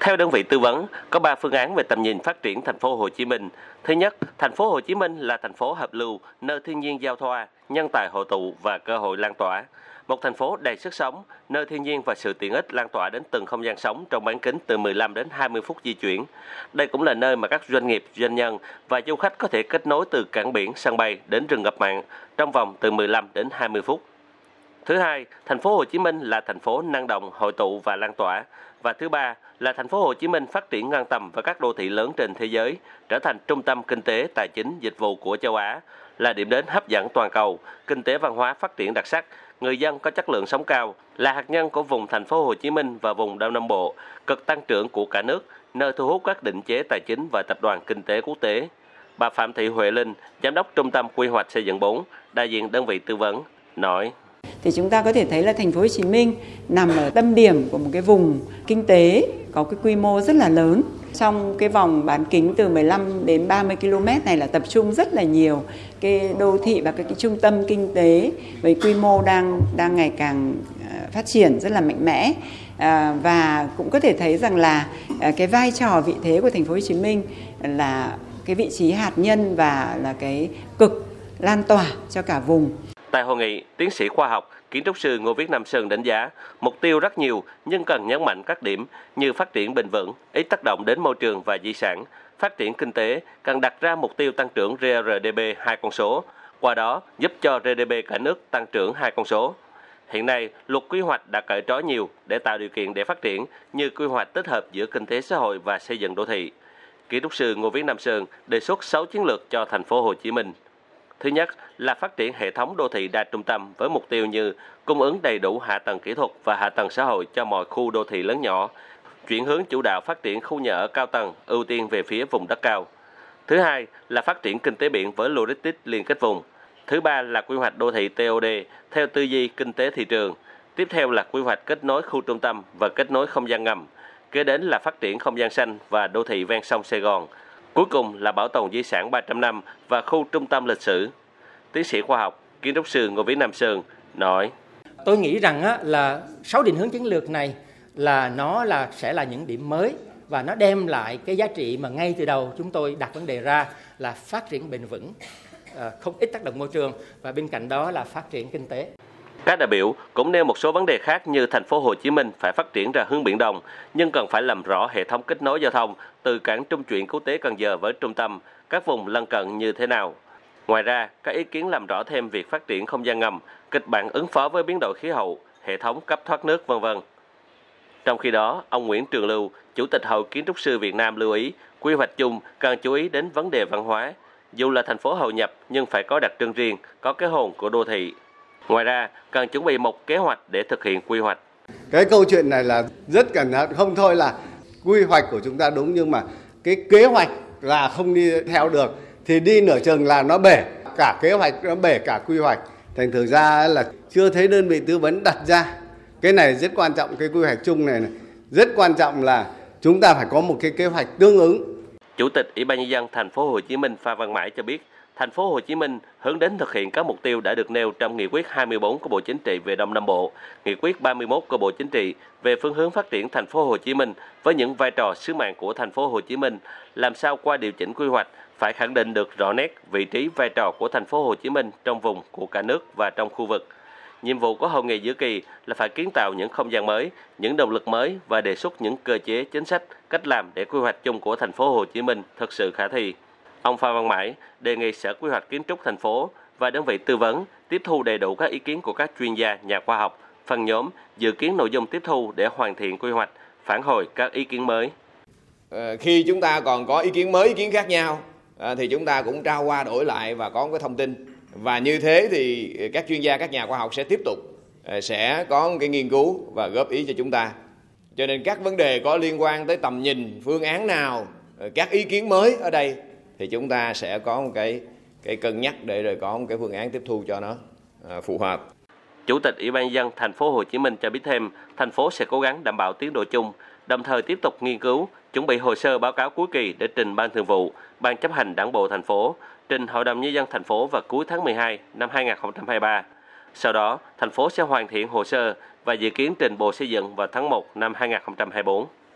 Theo đơn vị tư vấn, có 3 phương án về tầm nhìn phát triển thành phố Hồ Chí Minh. Thứ nhất, thành phố Hồ Chí Minh là thành phố hợp lưu, nơi thiên nhiên giao thoa, nhân tài hội tụ và cơ hội lan tỏa. Một thành phố đầy sức sống, nơi thiên nhiên và sự tiện ích lan tỏa đến từng không gian sống trong bán kính từ 15 đến 20 phút di chuyển. Đây cũng là nơi mà các doanh nghiệp, doanh nhân và du khách có thể kết nối từ cảng biển, sân bay đến rừng ngập mặn trong vòng từ 15 đến 20 phút. Thứ hai, thành phố Hồ Chí Minh là thành phố năng động, hội tụ và lan tỏa. Và thứ ba là thành phố Hồ Chí Minh phát triển ngang tầm với các đô thị lớn trên thế giới, trở thành trung tâm kinh tế, tài chính, dịch vụ của châu Á, là điểm đến hấp dẫn toàn cầu, kinh tế văn hóa phát triển đặc sắc, người dân có chất lượng sống cao, là hạt nhân của vùng thành phố Hồ Chí Minh và vùng Đông Nam Bộ, cực tăng trưởng của cả nước, nơi thu hút các định chế tài chính và tập đoàn kinh tế quốc tế. Bà Phạm Thị Huệ Linh, Giám đốc Trung tâm Quy hoạch xây dựng 4, đại diện đơn vị tư vấn, nói thì chúng ta có thể thấy là thành phố Hồ Chí Minh nằm ở tâm điểm của một cái vùng kinh tế có cái quy mô rất là lớn. Trong cái vòng bán kính từ 15 đến 30 km này là tập trung rất là nhiều cái đô thị và các cái trung tâm kinh tế với quy mô đang đang ngày càng à, phát triển rất là mạnh mẽ à, và cũng có thể thấy rằng là à, cái vai trò vị thế của thành phố Hồ Chí Minh là cái vị trí hạt nhân và là cái cực lan tỏa cho cả vùng. Tại hội nghị, tiến sĩ khoa học, kiến trúc sư Ngô Viết Nam Sơn đánh giá mục tiêu rất nhiều nhưng cần nhấn mạnh các điểm như phát triển bền vững, ít tác động đến môi trường và di sản, phát triển kinh tế cần đặt ra mục tiêu tăng trưởng GRDP hai con số, qua đó giúp cho GDP cả nước tăng trưởng hai con số. Hiện nay, luật quy hoạch đã cởi trói nhiều để tạo điều kiện để phát triển như quy hoạch tích hợp giữa kinh tế xã hội và xây dựng đô thị. Kiến trúc sư Ngô Viết Nam Sơn đề xuất 6 chiến lược cho thành phố Hồ Chí Minh. Thứ nhất là phát triển hệ thống đô thị đa trung tâm với mục tiêu như cung ứng đầy đủ hạ tầng kỹ thuật và hạ tầng xã hội cho mọi khu đô thị lớn nhỏ, chuyển hướng chủ đạo phát triển khu nhà ở cao tầng, ưu tiên về phía vùng đất cao. Thứ hai là phát triển kinh tế biển với logistics liên kết vùng. Thứ ba là quy hoạch đô thị TOD theo tư duy kinh tế thị trường. Tiếp theo là quy hoạch kết nối khu trung tâm và kết nối không gian ngầm. Kế đến là phát triển không gian xanh và đô thị ven sông Sài Gòn. Cuối cùng là bảo tồn di sản 300 năm và khu trung tâm lịch sử. Tiến sĩ khoa học, kiến trúc sư Ngô Vĩ Nam Sơn nói: Tôi nghĩ rằng á, là sáu định hướng chiến lược này là nó là sẽ là những điểm mới và nó đem lại cái giá trị mà ngay từ đầu chúng tôi đặt vấn đề ra là phát triển bền vững, ờ, không ít tác động môi trường và bên cạnh đó là phát triển kinh tế. Các đại biểu cũng nêu một số vấn đề khác như thành phố Hồ Chí Minh phải phát triển ra hướng biển Đông, nhưng cần phải làm rõ hệ thống kết nối giao thông từ cảng trung chuyển quốc tế Cần Giờ với trung tâm, các vùng lân cận như thế nào. Ngoài ra, các ý kiến làm rõ thêm việc phát triển không gian ngầm, kịch bản ứng phó với biến đổi khí hậu, hệ thống cấp thoát nước vân vân. Trong khi đó, ông Nguyễn Trường Lưu, Chủ tịch Hội Kiến trúc sư Việt Nam lưu ý, quy hoạch chung cần chú ý đến vấn đề văn hóa. Dù là thành phố hậu nhập nhưng phải có đặc trưng riêng, có cái hồn của đô thị. Ngoài ra, cần chuẩn bị một kế hoạch để thực hiện quy hoạch. Cái câu chuyện này là rất cẩn thận, không thôi là quy hoạch của chúng ta đúng nhưng mà cái kế hoạch là không đi theo được thì đi nửa chừng là nó bể. Cả kế hoạch nó bể cả quy hoạch. Thành thử ra là chưa thấy đơn vị tư vấn đặt ra. Cái này rất quan trọng cái quy hoạch chung này, này. Rất quan trọng là chúng ta phải có một cái kế hoạch tương ứng. Chủ tịch Ủy ban nhân dân thành phố Hồ Chí Minh Phan Văn Mãi cho biết thành phố Hồ Chí Minh hướng đến thực hiện các mục tiêu đã được nêu trong nghị quyết 24 của Bộ Chính trị về Đông Nam Bộ, nghị quyết 31 của Bộ Chính trị về phương hướng phát triển thành phố Hồ Chí Minh với những vai trò sứ mạng của thành phố Hồ Chí Minh, làm sao qua điều chỉnh quy hoạch phải khẳng định được rõ nét vị trí vai trò của thành phố Hồ Chí Minh trong vùng của cả nước và trong khu vực. Nhiệm vụ của hội nghị giữa kỳ là phải kiến tạo những không gian mới, những động lực mới và đề xuất những cơ chế, chính sách, cách làm để quy hoạch chung của thành phố Hồ Chí Minh thực sự khả thi. Ông Phan Văn Mãi đề nghị Sở Quy hoạch Kiến trúc thành phố và đơn vị tư vấn tiếp thu đầy đủ các ý kiến của các chuyên gia, nhà khoa học, phần nhóm dự kiến nội dung tiếp thu để hoàn thiện quy hoạch, phản hồi các ý kiến mới. Ờ, khi chúng ta còn có ý kiến mới, ý kiến khác nhau ờ, thì chúng ta cũng trao qua đổi lại và có cái thông tin và như thế thì các chuyên gia, các nhà khoa học sẽ tiếp tục ờ, sẽ có cái nghiên cứu và góp ý cho chúng ta. Cho nên các vấn đề có liên quan tới tầm nhìn, phương án nào, các ý kiến mới ở đây thì chúng ta sẽ có một cái cái cân nhắc để rồi có một cái phương án tiếp thu cho nó à, phù hợp. Chủ tịch Ủy ban dân thành phố Hồ Chí Minh cho biết thêm, thành phố sẽ cố gắng đảm bảo tiến độ chung, đồng thời tiếp tục nghiên cứu, chuẩn bị hồ sơ báo cáo cuối kỳ để trình Ban Thường vụ, Ban chấp hành Đảng bộ thành phố, trình Hội đồng nhân dân thành phố vào cuối tháng 12 năm 2023. Sau đó, thành phố sẽ hoàn thiện hồ sơ và dự kiến trình Bộ Xây dựng vào tháng 1 năm 2024.